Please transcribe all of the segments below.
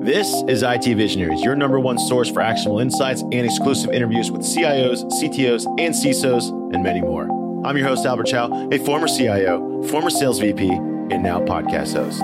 This is IT Visionaries, your number one source for actionable insights and exclusive interviews with CIOs, CTOs, and CISOs, and many more. I'm your host, Albert Chow, a former CIO, former sales VP, and now podcast host.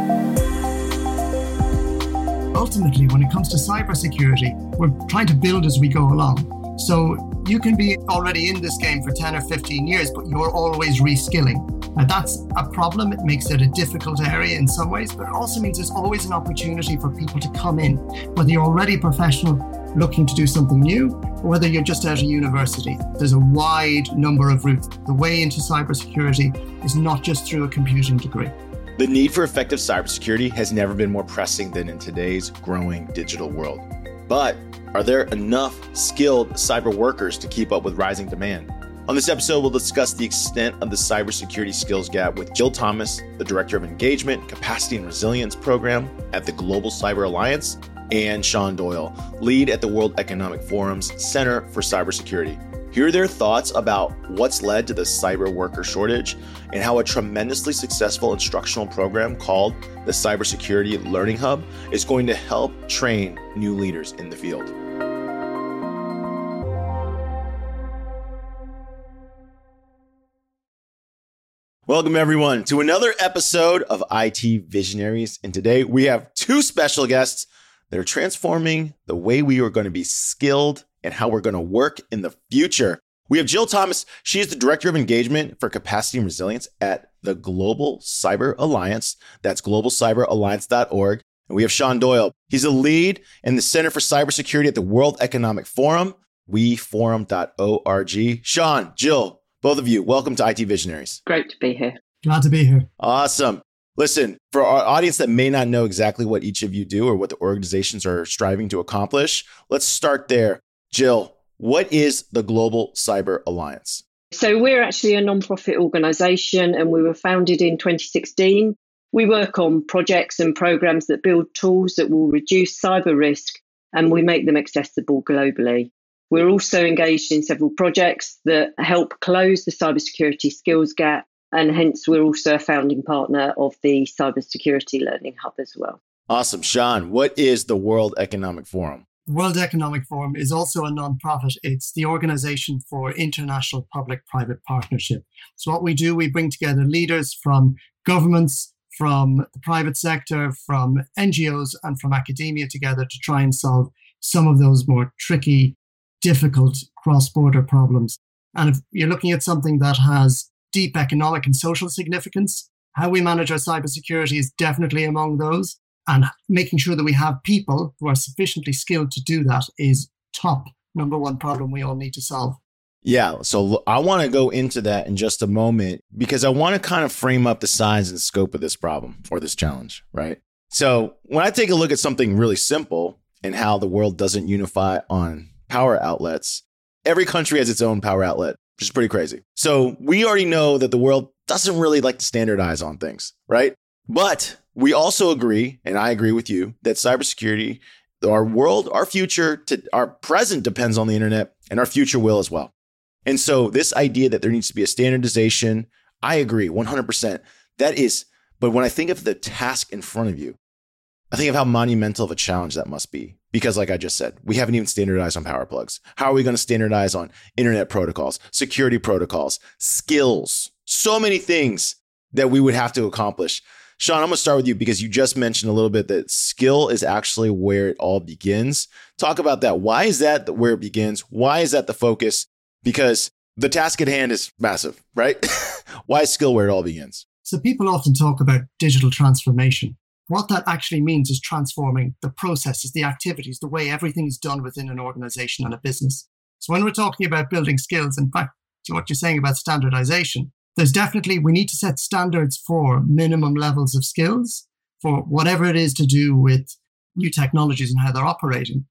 Ultimately, when it comes to cybersecurity, we're trying to build as we go along. So you can be already in this game for 10 or 15 years, but you're always reskilling. That's a problem. It makes it a difficult area in some ways, but it also means there's always an opportunity for people to come in, whether you're already professional looking to do something new, or whether you're just out of university. There's a wide number of routes. The way into cybersecurity is not just through a computing degree. The need for effective cybersecurity has never been more pressing than in today's growing digital world. But are there enough skilled cyber workers to keep up with rising demand? On this episode, we'll discuss the extent of the cybersecurity skills gap with Gill Thomas, the Director of Engagement, Capacity and Resilience Program at the Global Cyber Alliance, and Seán Doyle, lead at the World Economic Forum's Center for Cybersecurity. Hear their thoughts about what's led to the cyber worker shortage and how a tremendously successful instructional program called the Cybersecurity Learning Hub is going to help train new leaders in the field. Welcome, everyone, to another episode of IT Visionaries. And today we have two special guests that are transforming the way we are going to be skilled and how we're going to work in the future. We have Gill Thomas. She is the Director of Engagement for Capacity and Resilience at the Global Cyber Alliance. That's globalcyberalliance.org. And we have Seán Doyle. He's a lead in the Center for Cybersecurity at the World Economic Forum, weforum.org. Seán, Gill, both of you, welcome to IT Visionaries. Great to be here. Glad to be here. Awesome. Listen, for our audience that may not know exactly what each of you do or what the organizations are striving to accomplish, let's start there. Gill, what is the Global Cyber Alliance? So, we're actually a non-profit organization and we were founded in 2016. We work on projects and programs that build tools that will reduce cyber risk and we make them accessible globally. We're also engaged in several projects that help close the cybersecurity skills gap, and hence we're also a founding partner of the Cybersecurity Learning Hub as well. Awesome. Seán, what is the World Economic Forum? The World Economic Forum is also a nonprofit. It's the organization for international public private partnership. So, what we do, we bring together leaders from governments, from the private sector, from NGOs, and from academia together to try and solve some of those more tricky difficult cross border problems. And if you're looking at something that has deep economic and social significance, how we manage our cybersecurity is definitely among those. And making sure that we have people who are sufficiently skilled to do that is top number one problem we all need to solve. Yeah, so I want to go into that in just a moment because I want to kind of frame up the size and scope of this problem or this challenge, right? So, when I take a look at something really simple and how the world doesn't unify on power outlets. Every country has its own power outlet, which is pretty crazy. So we already know that the world doesn't really like to standardize on things, right? But we also agree, and I agree with you, that cybersecurity, our world, our future, to our present depends on the internet, and our future will as well. And so this idea that there needs to be a standardization, I agree 100%. That is, but when I think of the task in front of you, I think of how monumental of a challenge that must be. Because, like I just said, we haven't even standardized on power plugs. How are we going to standardize on internet protocols, security protocols, skills? So many things that we would have to accomplish. Seán, I'm going to start with you because you just mentioned a little bit that skill is actually where it all begins. Talk about that. Why is that where it begins? Why is that the focus? Because the task at hand is massive, right? Why is skill where it all begins? So people often talk about digital transformation. What that actually means is transforming the processes, the activities, the way everything is done within an organization and a business. So when we're talking about building skills, and back to what you're saying about standardization, there's definitely, we need to set standards for minimum levels of skills for whatever it is to do with new technologies and how they're operating.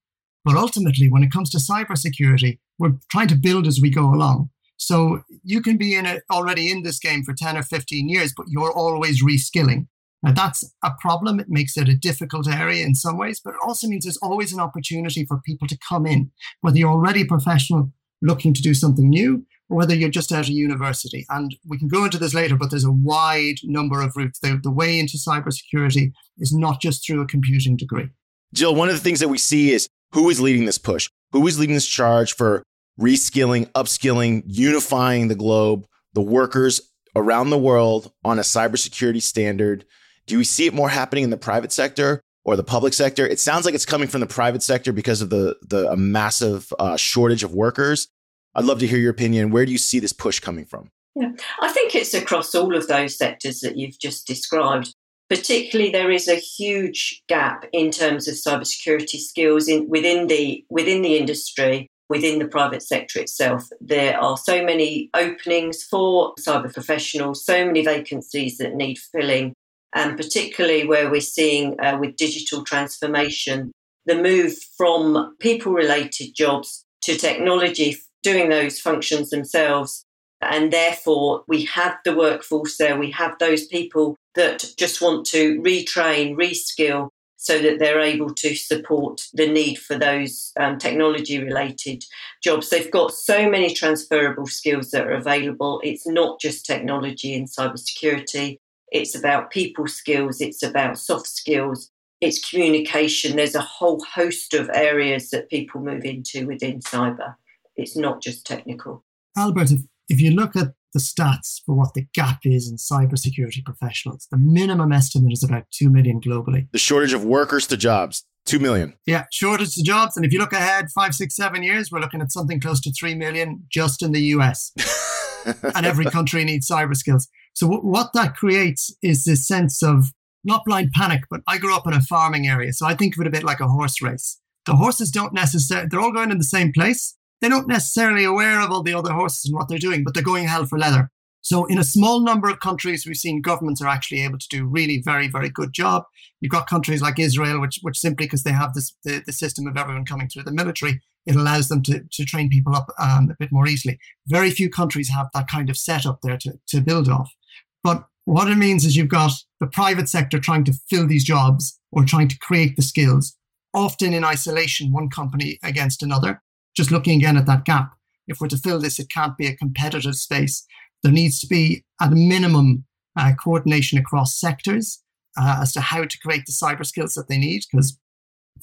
But ultimately, when it comes to cybersecurity, we're trying to build as we go along. So you can be in it already in this game for 10 or 15 years, but you're always reskilling. That's a problem. It makes it a difficult area in some ways, but it also means there's always an opportunity for people to come in, whether you're already a professional looking to do something new or whether you're just out of university. And we can go into this later, but there's a wide number of routes. The, the way into cybersecurity is not just through a computing degree. Jill, one of the things that we see is who is leading this push? Who is leading this charge for reskilling, upskilling, unifying the globe, the workers around the world on a cybersecurity standard? Do we see it more happening in the private sector or the public sector? It sounds like it's coming from the private sector because of the the massive uh, shortage of workers. I'd love to hear your opinion. Where do you see this push coming from? Yeah, I think it's across all of those sectors that you've just described. Particularly, there is a huge gap in terms of cybersecurity skills in, within the within the industry, within the private sector itself. There are so many openings for cyber professionals, so many vacancies that need filling, and particularly where we're seeing uh, with digital transformation, the move from people-related jobs to technology doing those functions themselves and therefore, we have the workforce there. We have those people that just want to retrain, reskill, so that they're able to support the need for those um, technology related jobs. They've got so many transferable skills that are available. It's not just technology and cybersecurity, it's about people skills, it's about soft skills, it's communication. There's a whole host of areas that people move into within cyber. It's not just technical. Albert, if if you look at the stats for what the gap is in cybersecurity professionals, the minimum estimate is about 2 million globally. The shortage of workers to jobs, 2 million. Yeah, shortage to jobs. And if you look ahead five, six, seven years, we're looking at something close to 3 million just in the US. and every country needs cyber skills. So, w- what that creates is this sense of not blind panic, but I grew up in a farming area. So, I think of it a bit like a horse race. The horses don't necessarily, they're all going in the same place, they're not necessarily aware of all the other horses and what they're doing, but they're going hell for leather. So in a small number of countries, we've seen governments are actually able to do really very, very good job. You've got countries like Israel, which, which simply because they have this the, the system of everyone coming through the military, it allows them to, to train people up um, a bit more easily. Very few countries have that kind of setup there to, to build off. But what it means is you've got the private sector trying to fill these jobs or trying to create the skills, often in isolation, one company against another just looking again at that gap, if we're to fill this, it can't be a competitive space. There needs to be, at a minimum, uh, coordination across sectors uh, as to how to create the cyber skills that they need, because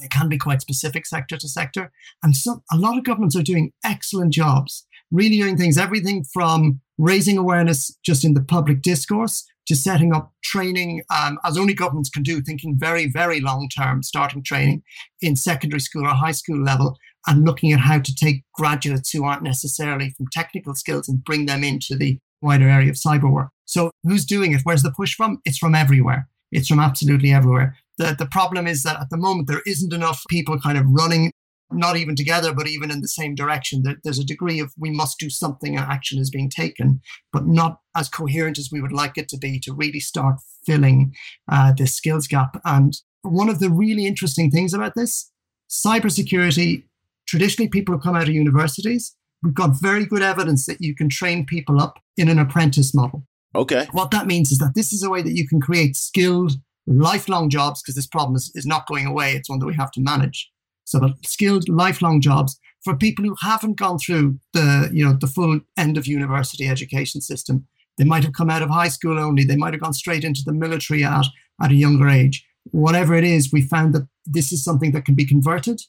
they can be quite specific sector to sector. And so a lot of governments are doing excellent jobs, really doing things, everything from raising awareness just in the public discourse to setting up training, um, as only governments can do, thinking very, very long term, starting training in secondary school or high school level, and looking at how to take graduates who aren't necessarily from technical skills and bring them into the wider area of cyber work. So who's doing it? Where's the push from? It's from everywhere. It's from absolutely everywhere. The, the problem is that at the moment there isn't enough people kind of running, not even together, but even in the same direction. There, there's a degree of we must do something and action is being taken, but not as coherent as we would like it to be to really start filling uh, this skills gap. And one of the really interesting things about this, cybersecurity traditionally people who come out of universities, we've got very good evidence that you can train people up in an apprentice model. Okay. What that means is that this is a way that you can create skilled, lifelong jobs because this problem is, is not going away. It's one that we have to manage. So, skilled, lifelong jobs for people who haven't gone through the, you know, the full end of university education system. They might have come out of high school only. They might have gone straight into the military at, at a younger age. Whatever it is, we found that this is something that can be converted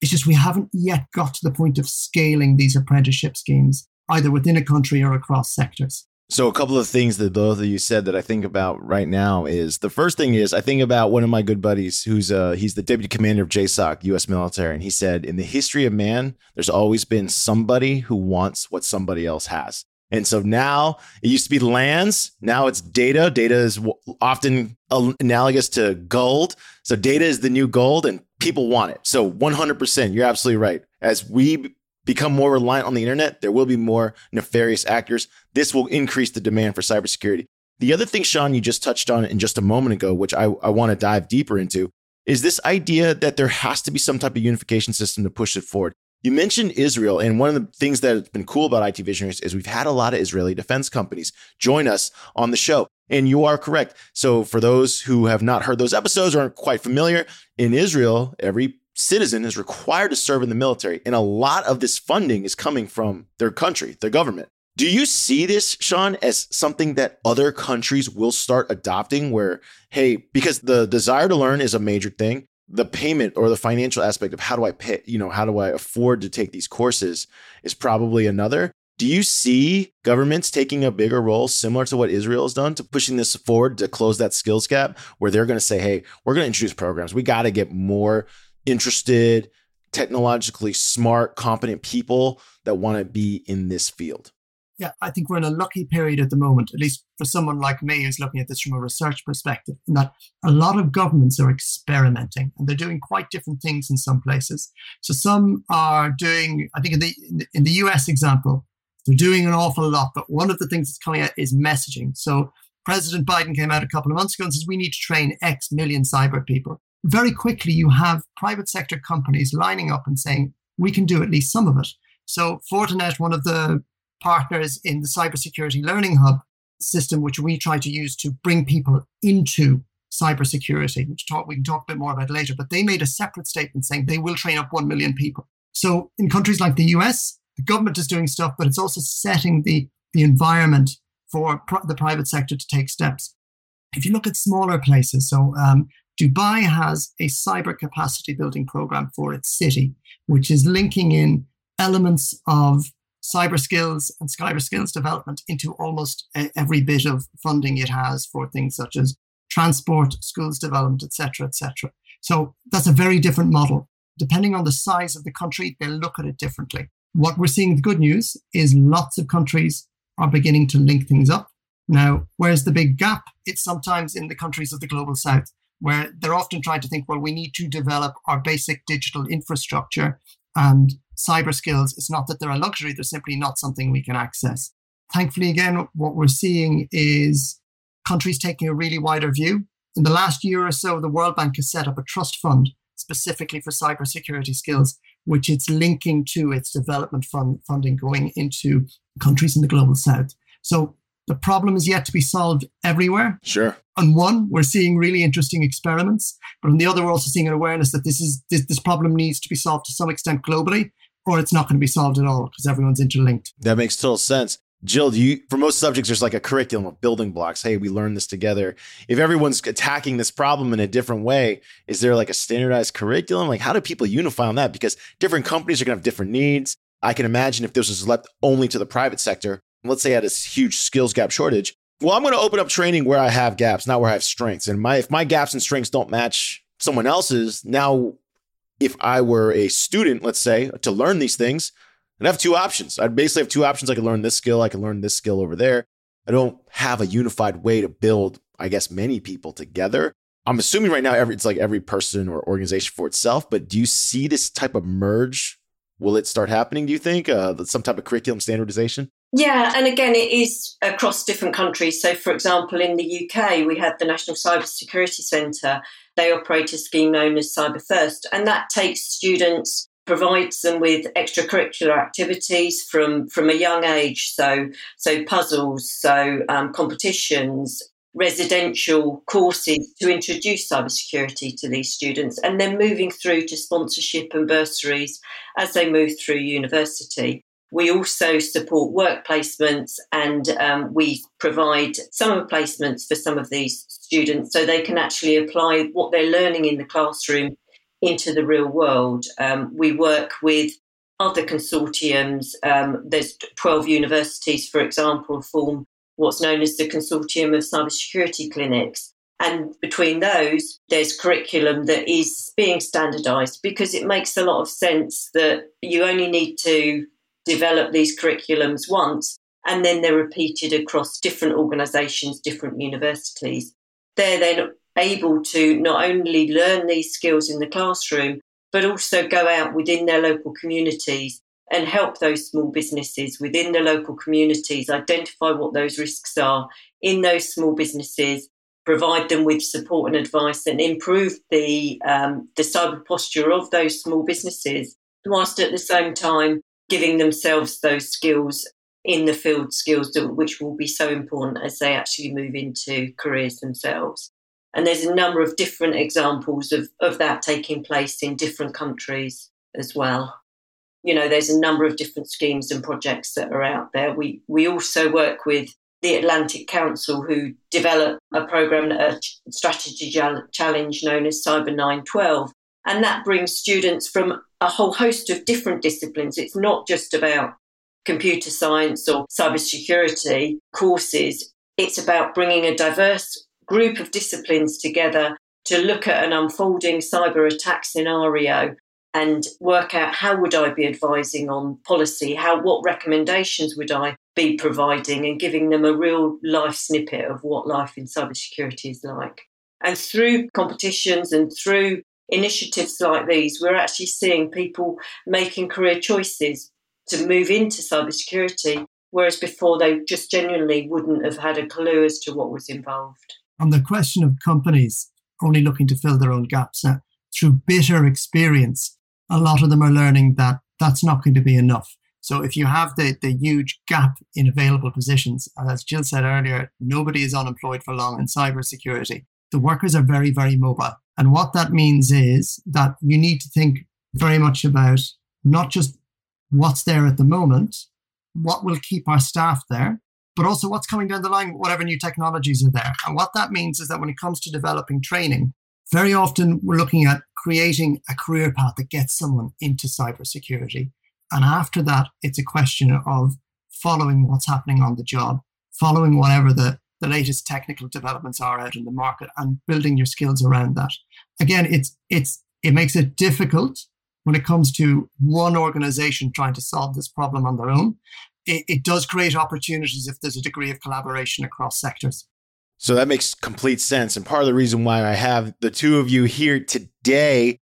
it's just we haven't yet got to the point of scaling these apprenticeship schemes, either within a country or across sectors. So, a couple of things that both of you said that I think about right now is the first thing is I think about one of my good buddies who's uh he's the deputy commander of JSOC, U.S. military, and he said in the history of man, there's always been somebody who wants what somebody else has. And so now it used to be lands. Now it's data. Data is often analogous to gold. So data is the new gold and people want it. So 100%, you're absolutely right. As we become more reliant on the internet, there will be more nefarious actors. This will increase the demand for cybersecurity. The other thing, Seán, you just touched on in just a moment ago, which I, I want to dive deeper into, is this idea that there has to be some type of unification system to push it forward. You mentioned Israel, and one of the things that has been cool about IT Visionaries is we've had a lot of Israeli defense companies join us on the show. And you are correct. So, for those who have not heard those episodes or aren't quite familiar, in Israel, every citizen is required to serve in the military. And a lot of this funding is coming from their country, their government. Do you see this, Seán, as something that other countries will start adopting where, hey, because the desire to learn is a major thing, the payment or the financial aspect of how do I pay, you know, how do I afford to take these courses is probably another. Do you see governments taking a bigger role similar to what Israel has done to pushing this forward to close that skills gap where they're going to say, hey, we're going to introduce programs. We got to get more interested, technologically smart, competent people that want to be in this field? yeah, I think we're in a lucky period at the moment, at least for someone like me who's looking at this from a research perspective, in that a lot of governments are experimenting and they're doing quite different things in some places. So some are doing, I think in the in the US example, they're doing an awful lot, but one of the things that's coming out is messaging. So President Biden came out a couple of months ago and says we need to train X million cyber people. Very quickly, you have private sector companies lining up and saying we can do at least some of it. So Fortinet, one of the partners in the cybersecurity learning hub system, which we try to use to bring people into cybersecurity, which talk, we can talk a bit more about later. But they made a separate statement saying they will train up 1 million people. So in countries like the US, the government is doing stuff, but it's also setting the, the environment for pr- the private sector to take steps. If you look at smaller places, so um, Dubai has a cyber capacity building program for its city, which is linking in elements of cyber skills and cyber skills development into almost every bit of funding it has for things such as transport, schools development, etc., etc. So that's a very different model. Depending on the size of the country, they look at it differently. What we're seeing, the good news, is lots of countries are beginning to link things up. Now, where's the big gap? It's sometimes in the countries of the global south, where they're often trying to think, well, we need to develop our basic digital infrastructure and cyber skills, it's not that they're a luxury, they're simply not something we can access. Thankfully, again, what we're seeing is countries taking a really wider view. In the last year or so, the World Bank has set up a trust fund specifically for cybersecurity skills, which it's linking to its development fund funding going into countries in the global south. So the problem is yet to be solved everywhere. Sure. On one, we're seeing really interesting experiments, but on the other, we're also seeing an awareness that this is this, this problem needs to be solved to some extent globally, or it's not going to be solved at all because everyone's interlinked. That makes total sense. Gill, do you for most subjects there's like a curriculum of building blocks. Hey, we learn this together. If everyone's attacking this problem in a different way, is there like a standardized curriculum? Like how do people unify on that? Because different companies are gonna have different needs. I can imagine if this was left only to the private sector, let's say I had a huge skills gap shortage. Well, I'm going to open up training where I have gaps, not where I have strengths. And my if my gaps and strengths don't match someone else's, now if I were a student, let's say, to learn these things, I'd have two options. I'd basically have two options. I could learn this skill, I could learn this skill over there. I don't have a unified way to build, I guess, many people together. I'm assuming right now every it's like every person or organization for itself, but do you see this type of merge? Will it start happening, do you think? Uh, some type of curriculum standardization? Yeah, and again, it is across different countries. So, for example, in the UK, we have the National Cyber Security Centre. They operate a scheme known as Cyber First, and that takes students, provides them with extracurricular activities from from a young age. So, so puzzles, so um, competitions, residential courses to introduce cybersecurity to these students, and then moving through to sponsorship and bursaries as they move through university. We also support work placements and um, we provide summer placements for some of these students so they can actually apply what they're learning in the classroom into the real world. Um, we work with other consortiums. Um, there's 12 universities, for example, form what's known as the Consortium of Cybersecurity Clinics. And between those, there's curriculum that is being standardized because it makes a lot of sense that you only need to develop these curriculums once and then they're repeated across different organisations, different universities. They're then able to not only learn these skills in the classroom, but also go out within their local communities and help those small businesses within the local communities identify what those risks are in those small businesses, provide them with support and advice, and improve the um, the cyber posture of those small businesses, whilst at the same time giving themselves those skills in the field skills which will be so important as they actually move into careers themselves. And there's a number of different examples of, of that taking place in different countries as well. You know, there's a number of different schemes and projects that are out there. We we also work with the Atlantic Council, who developed a program, a strategy challenge known as Cyber 912, And that brings students from a whole host of different disciplines. It's not just about computer science or cybersecurity courses. It's about bringing a diverse group of disciplines together to look at an unfolding cyber attack scenario and work out how would I be advising on policy, how what recommendations would I be providing and giving them a real life snippet of what life in cybersecurity is like. And through competitions and through initiatives like these, we're actually seeing people making career choices to move into cybersecurity, whereas before they just genuinely wouldn't have had a clue as to what was involved. On the question of companies only looking to fill their own gaps now, through bitter experience, a lot of them are learning that that's not going to be enough. So if you have the, the huge gap in available positions, and as Gill said earlier, nobody is unemployed for long in cybersecurity. The workers are very, very mobile. And what that means is that you need to think very much about not just what's there at the moment, what will keep our staff there, but also what's coming down the line, whatever new technologies are there. And what that means is that when it comes to developing training, very often we're looking at creating a career path that gets someone into cybersecurity. And after that, it's a question of following what's happening on the job, following whatever the, the latest technical developments are out in the market and building your skills around that. Again, it's it's it makes it difficult when it comes to one organization trying to solve this problem on their own. It, it does create opportunities if there's a degree of collaboration across sectors. So that makes complete sense. And part of the reason why I have the two of you here today,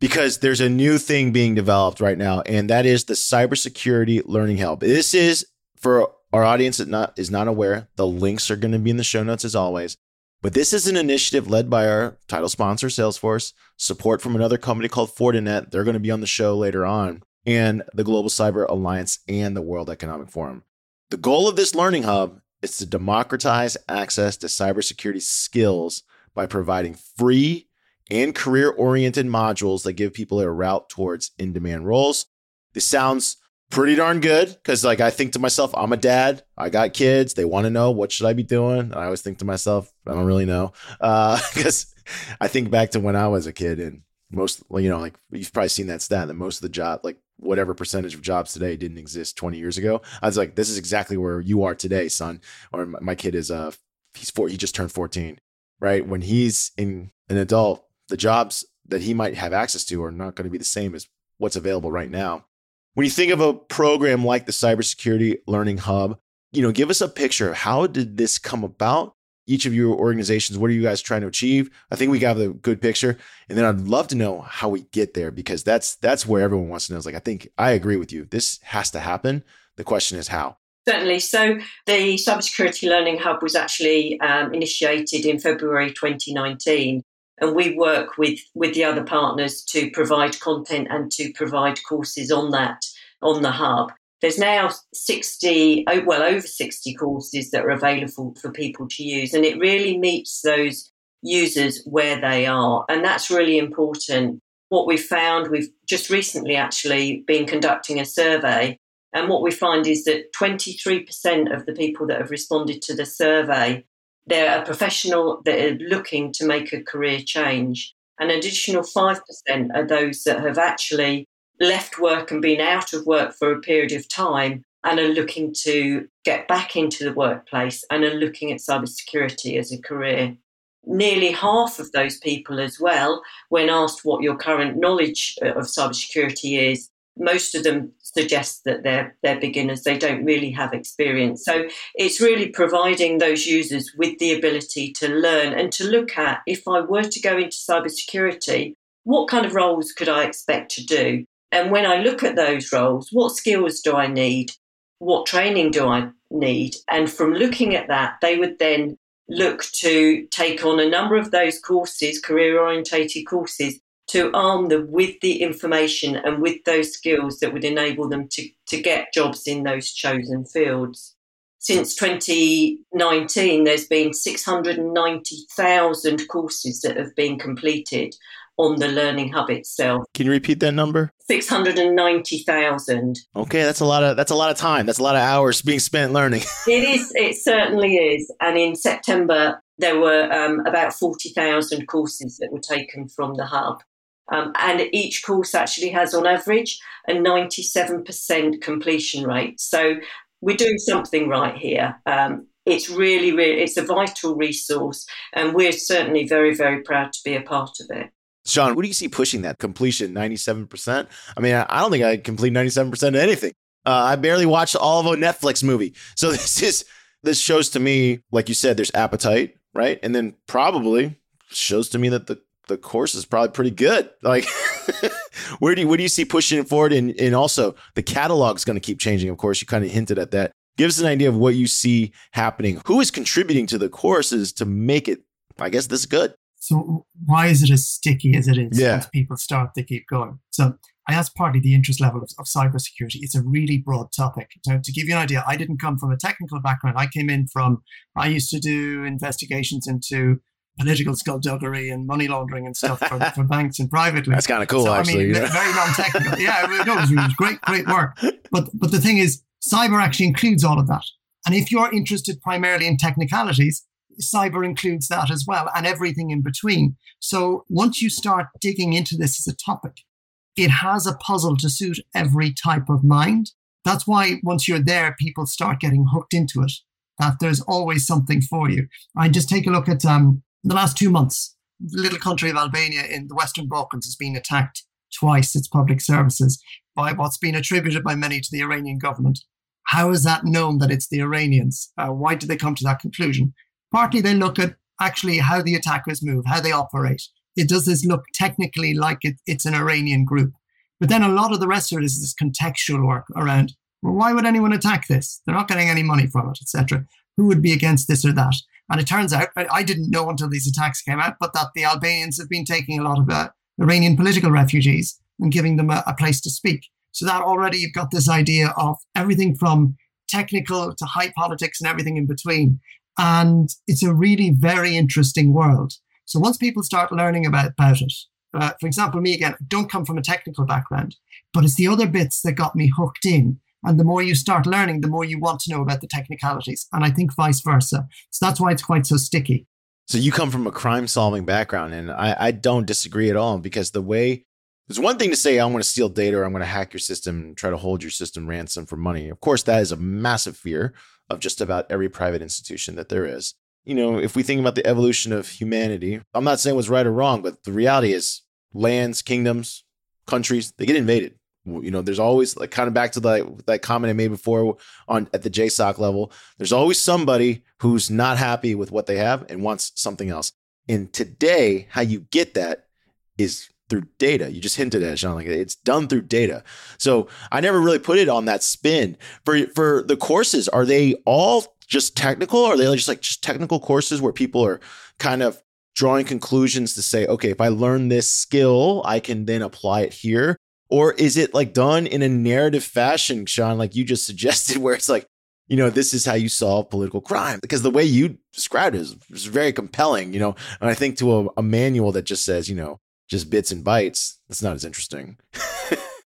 because there's a new thing being developed right now, and that is the Cybersecurity Learning Hub. This is for our audience that not is not aware. The links are going to be in the show notes as always. But this is an initiative led by our title sponsor, Salesforce, support from another company called Fortinet. They're going to be on the show later on, and the Global Cyber Alliance and the World Economic Forum. The goal of this learning hub is to democratize access to cybersecurity skills by providing free and career oriented modules that give people a route towards in demand roles. This sounds pretty darn good because like I think to myself, I'm a dad. I got kids. They want to know what should I be doing. I always think to myself, I don't really know because uh, I think back to when I was a kid and most you know like you've probably seen that stat that most of the job like whatever percentage of jobs today didn't exist 20 years ago. I was like, this is exactly where you are today, son. Or my kid is uh he's four, he just turned 14. Right. When he's in an adult, the jobs that he might have access to are not going to be the same as what's available right now. When you think of a program like the Cybersecurity Learning Hub, you know, give us a picture. How did this come about? each of your organizations what are you guys trying to achieve i think we got a good picture and then i'd love to know how we get there because that's that's where everyone wants to know is like i think i agree with you this has to happen the question is how Certainly. So the Cybersecurity Learning Hub was actually um, initiated in February 2019, and we work with with the other partners to provide content and to provide courses on that on the hub. There's now 60, well, over 60 courses that are available for people to use, and it really meets those users where they are. And that's really important. What we've found, we've just recently actually been conducting a survey, and what we find is that 23% of the people that have responded to the survey, they're a professional that are looking to make a career change. An additional 5% are those that have actually left work and been out of work for a period of time and are looking to get back into the workplace and are looking at cybersecurity as a career. Nearly half of those people, as well, when asked what your current knowledge uh, of cybersecurity is, most of them suggest that they're they're beginners. They don't really have experience. So it's really providing those users with the ability to learn and to look at if I were to go into cybersecurity, what kind of roles could I expect to do? And when I look at those roles, what skills do I need? What training do I need? And from looking at that, they would then look to take on a number of those courses, career orientated courses, to arm them with the information and with those skills that would enable them to, to get jobs in those chosen fields. Since 2019, there's been 690,000 courses that have been completed on the Learning Hub itself. Can you repeat that number? 690,000. Okay, that's a lot of that's a lot of time. That's a lot of hours being spent learning. it is it certainly is. And in September there were um, about 40,000 courses that were taken from the hub. Um, and each course actually has, on average, a 97% completion rate. So we're doing something right here. Um, it's really, really, it's a vital resource, and we're certainly very, very proud to be a part of it. Seán, what do you see pushing that completion 97%? I mean, I don't think I complete 97% of anything. Uh, I barely watched all of a Netflix movie. So this is this shows to me, like you said, there's appetite, right? And then probably shows to me that the the course is probably pretty good. Like, where do you, what do you see pushing it forward? And and also the catalog is going to keep changing. Of course, you kind of hinted at that. Give us an idea of what you see happening. Who is contributing to the courses to make it? I guess this is good. So why is it as sticky as it is? Yeah. Once people start, they keep going. So I that's partly the interest level of, of cybersecurity. It's a really broad topic. So to give you an idea, I didn't come from a technical background. I came in from I used to do investigations into political skullduggery and money laundering and stuff for, for banks and privately. That's kind of cool, so, actually. I mean, very non-technical. yeah, it was, it was great, great work. But but the thing is, cyber actually includes all of that. And if you're interested primarily in technicalities, cyber includes that as well, and everything in between. So once you start digging into this as a topic, it has a puzzle to suit every type of mind. That's why once you're there, people start getting hooked into it. That there's always something for you. I just take a look at um, the last two months, the little country of Albania in the Western Balkans has been attacked twice, its public services, by what's been attributed by many to the Iranian government. How is that known that it's the Iranians? Uh, why did they come to that conclusion? Partly they look at actually how the attackers move, how they operate. It does this look technically like it, it's an Iranian group. But then a lot of the rest of it is this contextual work around, well, why would anyone attack this? They're not getting any money from it, etc. Who would be against this or that? And it turns out, I didn't know until these attacks came out, but that the Albanians have been taking a lot of uh, Iranian political refugees and giving them a, a place to speak. So that already you've got this idea of everything from technical to high politics and everything in between. And it's a really very interesting world. So once people start learning about, about it, uh, for example, me again, don't come from a technical background, but it's the other bits that got me hooked in. And the more you start learning, the more you want to know about the technicalities. And I think vice versa. So that's why it's quite so sticky. So you come from a crime solving background, and I, I don't disagree at all because the way there's one thing to say, I'm going to steal data or I'm going to hack your system and try to hold your system ransom for money. Of course, that is a massive fear of just about every private institution that there is. You know, if we think about the evolution of humanity, I'm not saying what's right or wrong, but the reality is lands, kingdoms, countries, they get invaded. You know, there's always like kind of back to the, that comment I made before on at the JSOC level. There's always somebody who's not happy with what they have and wants something else. And today, how you get that is through data. You just hinted at it, Seán. Like it's done through data. So I never really put it on that spin. For for the courses, are they all just technical? Are they just like just technical courses where people are kind of drawing conclusions to say, okay, if I learn this skill, I can then apply it here? Or is it like done in a narrative fashion, Seán, like you just suggested, where it's like, you know, this is how you solve political crime? Because the way you described it is, is very compelling, you know. And I think to a, a manual that just says, you know, just bits and bytes, that's not as interesting.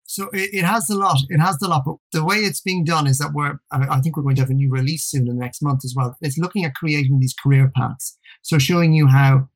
so it, it, has a lot. It has a lot. But the way it's being done is that we're, I think we're going to have a new release soon in the next month as well. It's looking at creating these career paths. So showing you how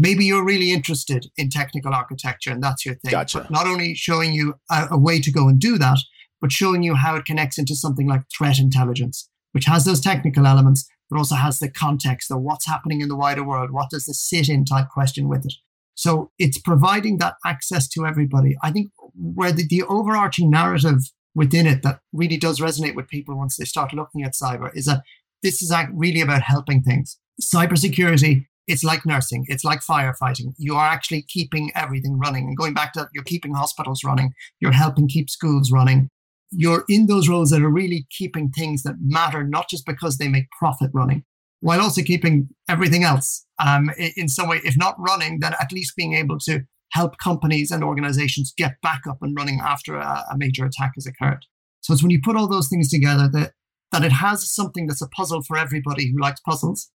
maybe you're really interested in technical architecture and that's your thing. Gotcha. But not only showing you a, a way to go and do that, but showing you how it connects into something like threat intelligence, which has those technical elements, but also has the context of what's happening in the wider world. What does the sit in type question with it? So it's providing that access to everybody. I think where the, the overarching narrative within it that really does resonate with people once they start looking at cyber is that this is really about helping things. Cybersecurity, it's like nursing, it's like firefighting. You are actually keeping everything running. And going back to that, you're keeping hospitals running, you're helping keep schools running. You're in those roles that are really keeping things that matter, not just because they make profit running, while also keeping everything else um, in some way, if not running, then at least being able to help companies and organizations get back up and running after a, a major attack has occurred. So it's when you put all those things together that, that it has something that's a puzzle for everybody who likes puzzles,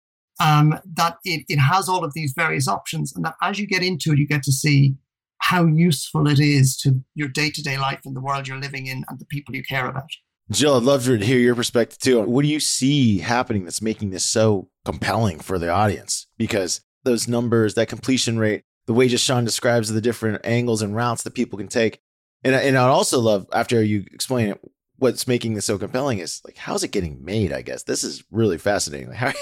um, that it, it has all of these various options, and that as you get into it, you get to see how useful it is to your day to day life and the world you're living in and the people you care about. Gill, I'd love to hear your perspective too. What do you see happening that's making this so compelling for the audience? Because those numbers, that completion rate, the way just Seán describes the different angles and routes that people can take. And, and I'd also love, after you explain it, what's making this so compelling is like, how's it getting made? I guess this is really fascinating.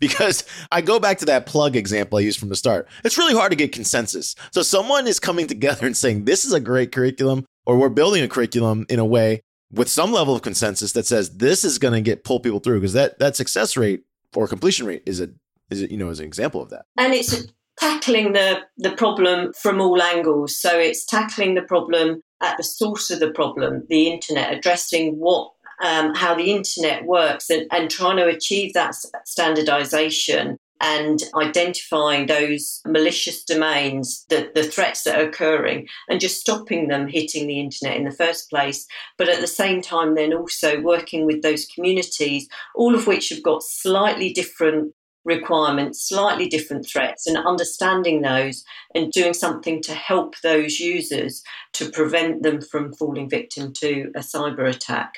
Because I go back to that plug example I used from the start. It's really hard to get consensus. So someone is coming together and saying, this is a great curriculum, or we're building a curriculum in a way with some level of consensus that says this is going to get pull people through because that that success rate or completion rate is a is it you know is an example of that. And it's tackling the the problem from all angles. So it's tackling the problem at the source of the problem, the internet, addressing what um, how the internet works, and, and trying to achieve that standardization and identifying those malicious domains, the, the threats that are occurring, and just stopping them hitting the internet in the first place. But at the same time, then also working with those communities, all of which have got slightly different requirements, slightly different threats, and understanding those and doing something to help those users to prevent them from falling victim to a cyber attack.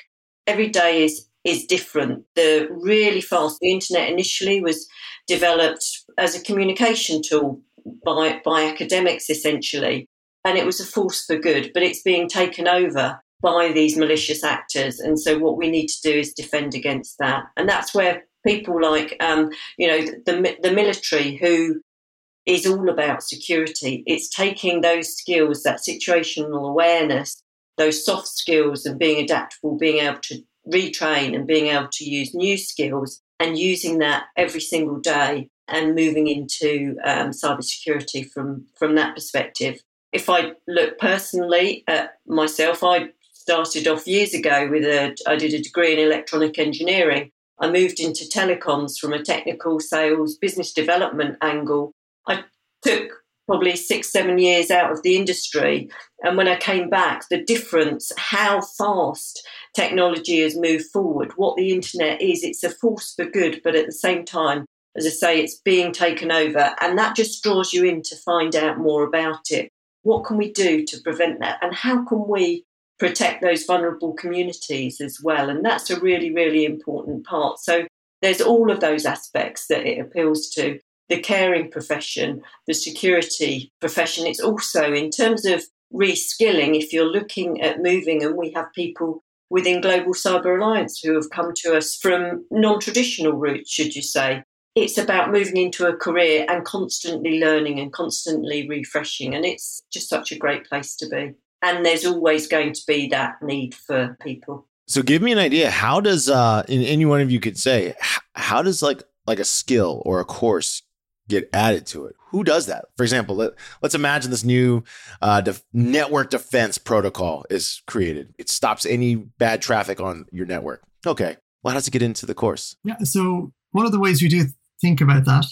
Every day is is different. The really fast the internet initially was developed as a communication tool by by academics essentially, and it was a force for good, but it's being taken over by these malicious actors. And so what we need to do is defend against that. And that's where people like um, you know the the military who is all about security. It's taking those skills, that situational awareness, those soft skills, and being adaptable, being able to retrain and being able to use new skills and using that every single day and moving into um, cybersecurity from from that perspective. If I look personally at myself, I started off years ago with a I did a degree in electronic engineering I moved into telecoms from a technical sales business development angle. I took probably six, seven years out of the industry. And when I came back, the difference, how fast technology has moved forward, what the internet is, it's a force for good, but at the same time, as I say, it's being taken over. And that just draws you in to find out more about it. What can we do to prevent that? And how can we protect those vulnerable communities as well. And that's a really, really important part. So there's all of those aspects that it appeals to the caring profession, the security profession. It's also in terms of reskilling, if you're looking at moving, and we have people within Global Cyber Alliance who have come to us from non traditional routes, should you say. It's about moving into a career and constantly learning and constantly refreshing. And it's just such a great place to be and there's always going to be that need for people. So give me an idea. How does uh and any one of you could say how does like like a skill or a course get added to it? Who does that? For example, let, let's imagine this new uh, def- network defense protocol is created. It stops any bad traffic on your network. Okay. Well, how does it get into the course? Yeah. So one of the ways we do think about that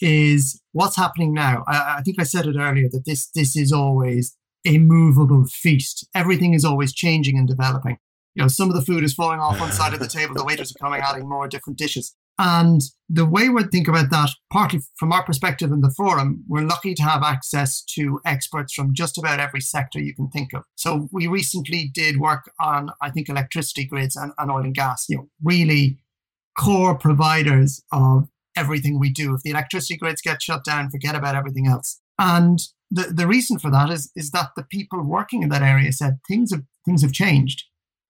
is what's happening now. I, I think I said it earlier that this this is always a movable feast. Everything is always changing and developing. You know, some of the food is falling off one side of the table. The waiters are coming adding more different dishes. And the way we think about that, partly from our perspective in the forum, we're lucky to have access to experts from just about every sector you can think of. So we recently did work on, I think, electricity grids and, and oil and gas, you know, really core providers of everything we do. If the electricity grids get shut down, forget about everything else. And the, the reason for that is is that the people working in that area said things have things have changed,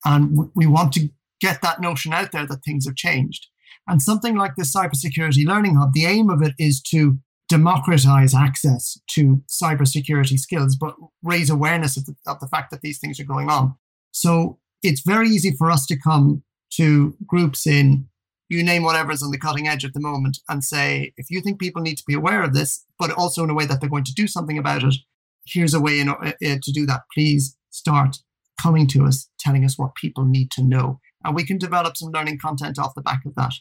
and w- we want to get that notion out there that things have changed. And something like the cybersecurity learning hub, the aim of it is to democratize access to cybersecurity skills, but raise awareness of the, of the fact that these things are going on. So it's very easy for us to come to groups in you name whatever's on the cutting edge at the moment and say, if you think people need to be aware of this, but also in a way that they're going to do something about it, here's a way in, uh, uh, to do that. Please start coming to us, telling us what people need to know. And we can develop some learning content off the back of that.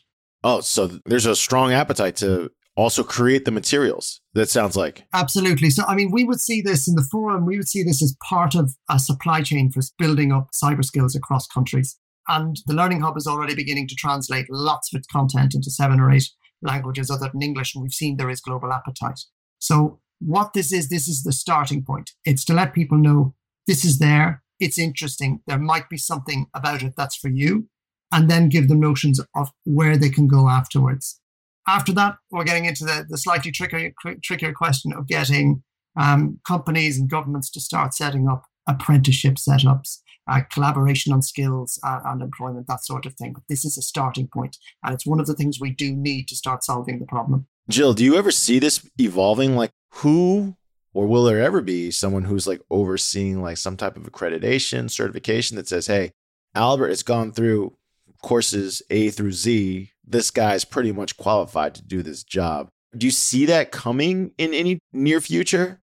Oh, so there's a strong appetite to also create the materials. That sounds like. Absolutely. So, I mean, we would see this in the forum, we would see this as part of a supply chain for building up cyber skills across countries. And the Learning Hub is already beginning to translate lots of its content into seven or eight languages other than English. And we've seen there is global appetite. So, what this is, this is the starting point. It's to let people know this is there, it's interesting, there might be something about it that's for you, and then give them notions of where they can go afterwards. After that, we're getting into the, the slightly trickier, trickier question of getting um, companies and governments to start setting up apprenticeship setups, uh, collaboration on skills uh, and employment, that sort of thing. But this is a starting point, and it's one of the things we do need to start solving the problem. Gill, do you ever see this evolving? Like, who or will there ever be someone who's like overseeing like some type of accreditation, certification that says, hey, Albert has gone through courses A through Z. This guy's pretty much qualified to do this job. Do you see that coming in any near future?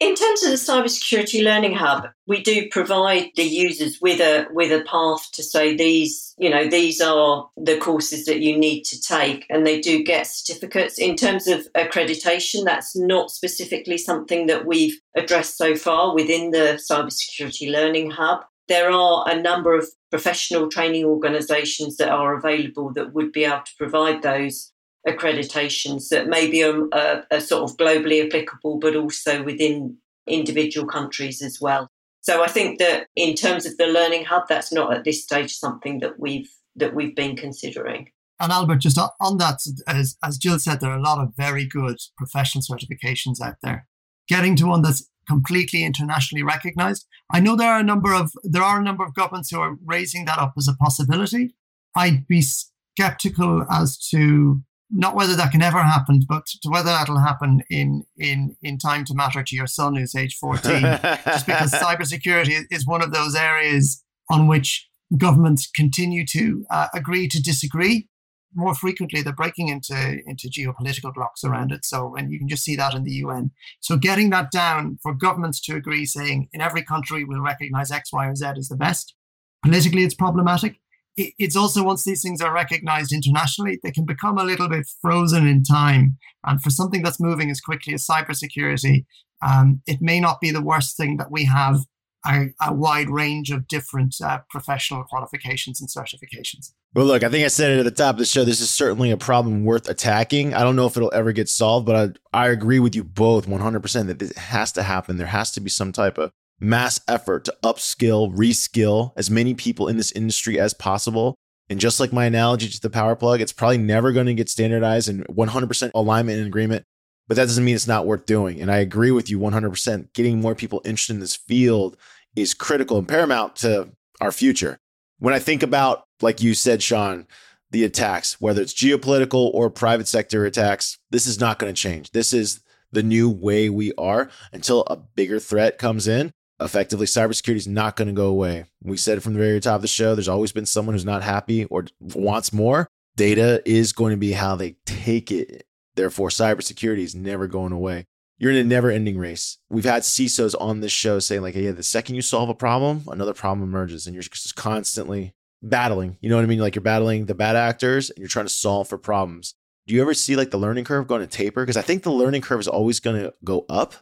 In terms of the cybersecurity learning hub, we do provide the users with a with a path to say these, you know, these are the courses that you need to take, and they do get certificates. In terms of accreditation, that's not specifically something that we've addressed so far within the cybersecurity learning hub. There are a number of professional training organisations that are available that would be able to provide those accreditations that may be um, a, a sort of globally applicable, but also within individual countries as well. So I think that in terms of the learning hub, that's not at this stage something that we've that we've been considering. And Albert, just on that, as, as Gill said, there are a lot of very good professional certifications out there. Getting to one that's completely internationally recognized. I know there are a number of there are a number of governments who are raising that up as a possibility. I'd be skeptical as to not whether that can ever happen, but to whether that'll happen in in in time to matter to your son who's age 14. just because cybersecurity is one of those areas on which governments continue to uh, agree to disagree. More frequently, they're breaking into into geopolitical blocks around it. So, and you can just see that in the UN. So, getting that down for governments to agree, saying in every country we'll recognize X, Y, or Z is the best. Politically, it's problematic it's also once these things are recognized internationally, they can become a little bit frozen in time. And for something that's moving as quickly as cybersecurity, um, it may not be the worst thing that we have a, a wide range of different uh, professional qualifications and certifications. Well, look, I think I said it at the top of the show. This is certainly a problem worth attacking. I don't know if it'll ever get solved, but I, I agree with you both 100% that this has to happen. There has to be some type of mass effort to upskill, reskill as many people in this industry as possible. And just like my analogy to the power plug, it's probably never going to get standardized and 100% alignment and agreement. But that doesn't mean it's not worth doing. And I agree with you 100%. Getting more people interested in this field is critical and paramount to our future. When I think about, like you said, Seán, the attacks, whether it's geopolitical or private sector attacks, this is not going to change. This is the new way we are until a bigger threat comes in effectively cybersecurity is not going to go away. We said it from the very top of the show. There's always been someone who's not happy or wants more. Data is going to be how they take it. Therefore, cybersecurity is never going away. You're in a never ending race. We've had CISOs on this show saying, like, yeah, the second you solve a problem, another problem emerges, and you're just constantly battling. You know what I mean? Like, you're battling the bad actors and you're trying to solve for problems. Do you ever see like the learning curve going to taper? Because I think the learning curve is always going to go up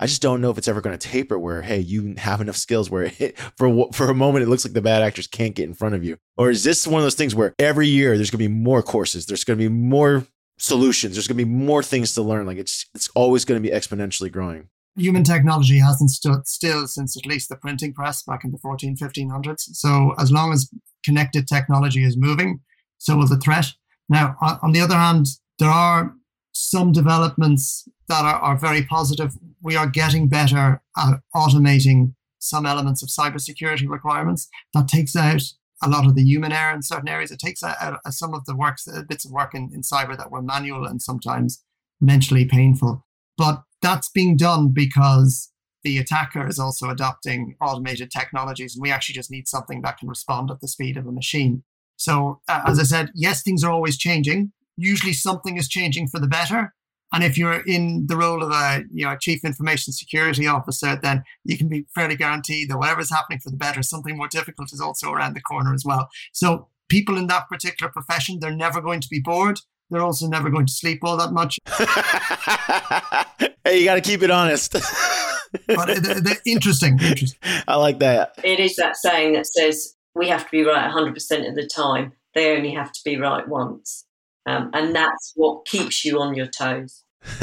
I just don't know if it's ever going to taper where, hey, you have enough skills where it, for for a moment it looks like the bad actors can't get in front of you, or is this one of those things where every year there's going to be more courses, there's going to be more solutions, there's going to be more things to learn. Like it's it's always going to be exponentially growing. Human technology hasn't stood still since at least the printing press back in the 14, 1500s. So as long as connected technology is moving, so will the threat. Now, on the other hand, there are some developments that are, are very positive. We are getting better at automating some elements of cybersecurity requirements. That takes out a lot of the human error in certain areas. It takes out, out some of the works, bits of work in, in cyber that were manual and sometimes mentally painful. But that's being done because the attacker is also adopting automated technologies, and we actually just need something that can respond at the speed of a machine. So, uh, as I said, yes, things are always changing. Usually, something is changing for the better, and if you're in the role of a you know chief information security officer, then you can be fairly guaranteed that whatever's happening for the better, something more difficult is also around the corner as well. So people in that particular profession, they're never going to be bored. They're also never going to sleep all that much. hey, you got to keep it honest. but they're, they're interesting, interesting. I like that. It is that saying that says we have to be right 100% of the time. They only have to be right once. Um, and that's what keeps you on your toes.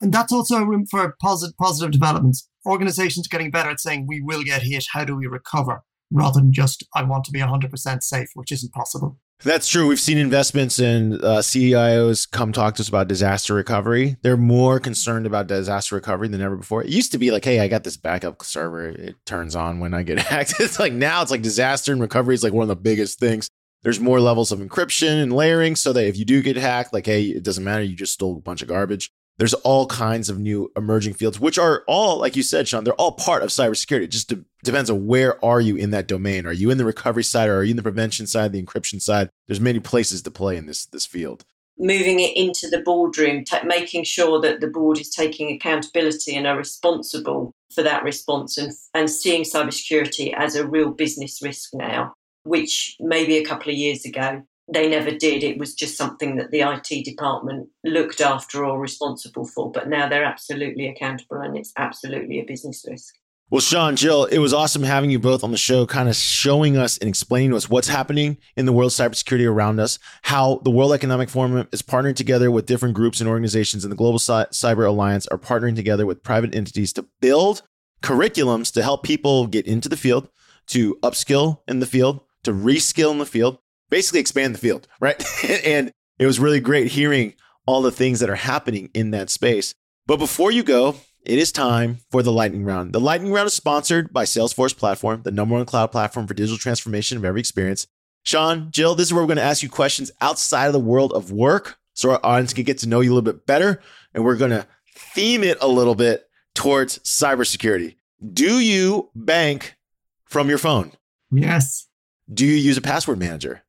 and that's also room for positive, positive developments. Organizations getting better at saying, we will get hit. How do we recover? Rather than just, I want to be 100% safe, which isn't possible. That's true. We've seen investments in uh, CIOs come talk to us about disaster recovery. They're more concerned about disaster recovery than ever before. It used to be like, hey, I got this backup server. It turns on when I get hacked. It's like now it's like disaster and recovery is like one of the biggest things. There's more levels of encryption and layering so that if you do get hacked, like, hey, it doesn't matter. You just stole a bunch of garbage. There's all kinds of new emerging fields, which are all, like you said, Seán, they're all part of cybersecurity. It just de- depends on where are you in that domain. Are you in the recovery side or are you in the prevention side, the encryption side? There's many places to play in this this field. Moving it into the boardroom, t- making sure that the board is taking accountability and are responsible for that response and, and seeing cybersecurity as a real business risk now, which maybe a couple of years ago they never did. It was just something that the IT department looked after or responsible for. But now they're absolutely accountable and it's absolutely a business risk. Well, Seán, Gill, it was awesome having you both on the show, kind of showing us and explaining to us what's happening in the world of cybersecurity around us, how the World Economic Forum is partnering together with different groups and organizations, and the Global Cyber Alliance are partnering together with private entities to build curriculums to help people get into the field, to upskill in the field, to reskill in the field, basically expand the field, right? and it was really great hearing all the things that are happening in that space. But before you go, it is time for the lightning round. The lightning round is sponsored by Salesforce Platform, the number one cloud platform for digital transformation of every experience. Seán, Gill, this is where we're going to ask you questions outside of the world of work so our audience can get to know you a little bit better. And we're going to theme it a little bit towards cybersecurity. Do you bank from your phone? Yes. Do you use a password manager?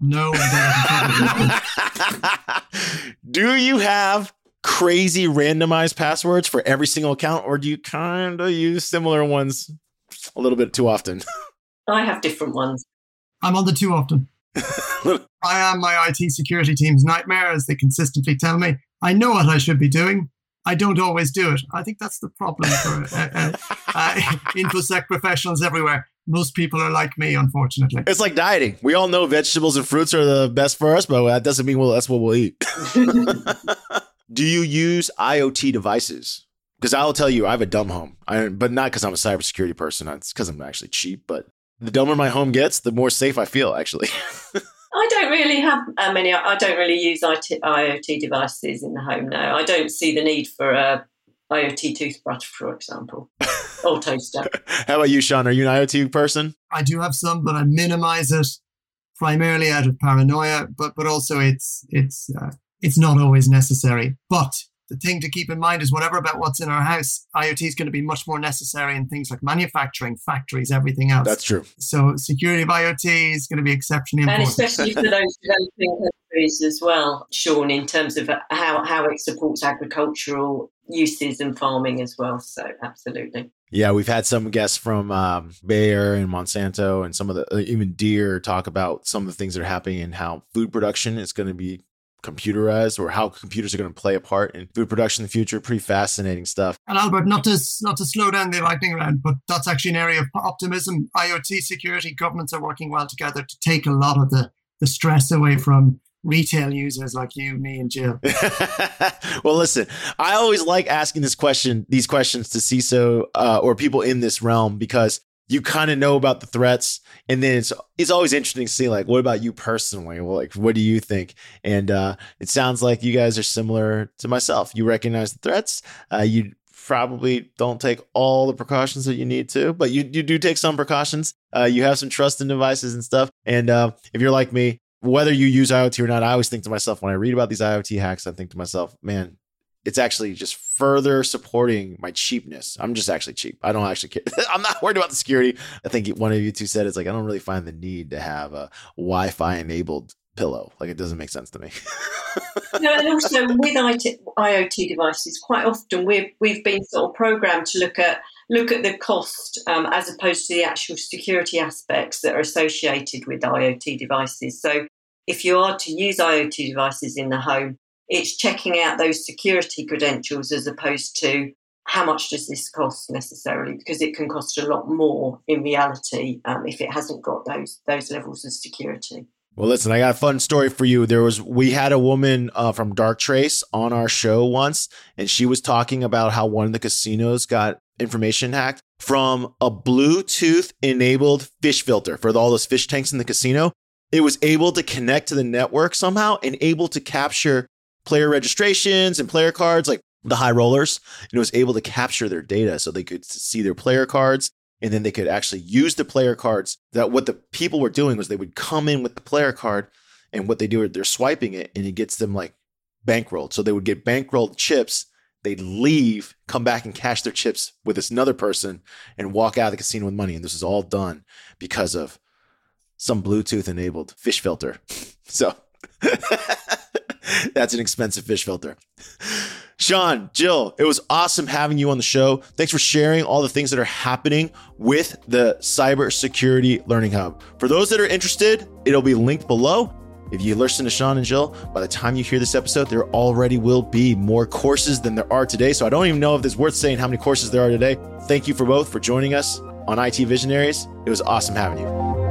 No. do you have crazy randomized passwords for every single account, or do you kind of use similar ones a little bit too often? I have different ones. I'm on the too often. I am my IT security team's nightmare, as they consistently tell me. I know what I should be doing. I don't always do it. I think that's the problem for uh, uh, uh, infosec professionals everywhere most people are like me, unfortunately. It's like dieting. We all know vegetables and fruits are the best for us, but that doesn't mean well that's what we'll eat. Do you use IoT devices? Because I'll tell you, I have a dumb home, I, but not because I'm a cybersecurity person. It's because I'm actually cheap. But the dumber my home gets, the more safe I feel. Actually. I don't really have uh, many. I don't really use IT, IoT devices in the home now. I don't see the need for a IoT toothbrush, for example. or toaster. How about you, Seán? Are you an IoT person? I do have some, but I minimize it primarily out of paranoia. But but also it's it's uh, it's not always necessary. But the thing to keep in mind is whatever about what's in our house, IoT is going to be much more necessary in things like manufacturing, factories, everything else. That's true. So security of IoT is going to be exceptionally important. And especially for those developing countries as well, Seán, in terms of how, how it supports agricultural uses and farming as well. So absolutely. Yeah, we've had some guests from um, Bayer and Monsanto and some of the uh, even Deere talk about some of the things that are happening and how food production is going to be computerized or how computers are going to play a part in food production in the future. Pretty fascinating stuff. And Albert, not to not to slow down the lightning round, but that's actually an area of optimism. IoT security governments are working well together to take a lot of the the stress away from retail users like you, me, and Gill? well, listen, I always like asking this question, these questions to CISO uh, or people in this realm because you kind of know about the threats, and then it's it's always interesting to see like, what about you personally? Well, like, what do you think? And uh, it sounds like you guys are similar to myself. You recognize the threats. Uh, you probably don't take all the precautions that you need to, but you, you do take some precautions. Uh, you have some trust in devices and stuff. And uh, if you're like me, whether you use IoT or not, I always think to myself when I read about these IoT hacks, I think to myself, man, it's actually just further supporting my cheapness. I'm just actually cheap. I don't actually care. I'm not worried about the security. I think one of you two said it's like I don't really find the need to have a Wi-Fi enabled pillow. Like it doesn't make sense to me. no, and also with IoT devices, quite often we've we've been sort of programmed to look at look at the cost um, as opposed to the actual security aspects that are associated with IoT devices. So, if you are to use IoT devices in the home, it's checking out those security credentials as opposed to how much does this cost necessarily because it can cost a lot more in reality um, if it hasn't got those those levels of security. Well, listen, I got a fun story for you. There was we had a woman uh, from Darktrace on our show once, and she was talking about how one of the casinos got information hacked from a Bluetooth enabled fish filter for all those fish tanks in the casino. it was able to connect to the network somehow and able to capture player registrations and player cards, like the high rollers, and it was able to capture their data so they could see their player cards and then they could actually use the player cards. That what the people were doing was they would come in with the player card and what they do is they're swiping it and it gets them like bankrolled. So they would get bankrolled chips. They'd leave, come back and cash their chips with this another person and walk out of the casino with money. And this is all done because of some Bluetooth enabled fish filter. So that's an expensive fish filter. Seán, Gill, it was awesome having you on the show. Thanks for sharing all the things that are happening with the Cybersecurity Learning Hub. For those that are interested, it'll be linked below. If you listen to Seán and Gill, by the time you hear this episode, there already will be more courses than there are today. So I don't even know if it's worth saying how many courses there are today. Thank you for both for joining us on IT Visionaries. It was awesome having you.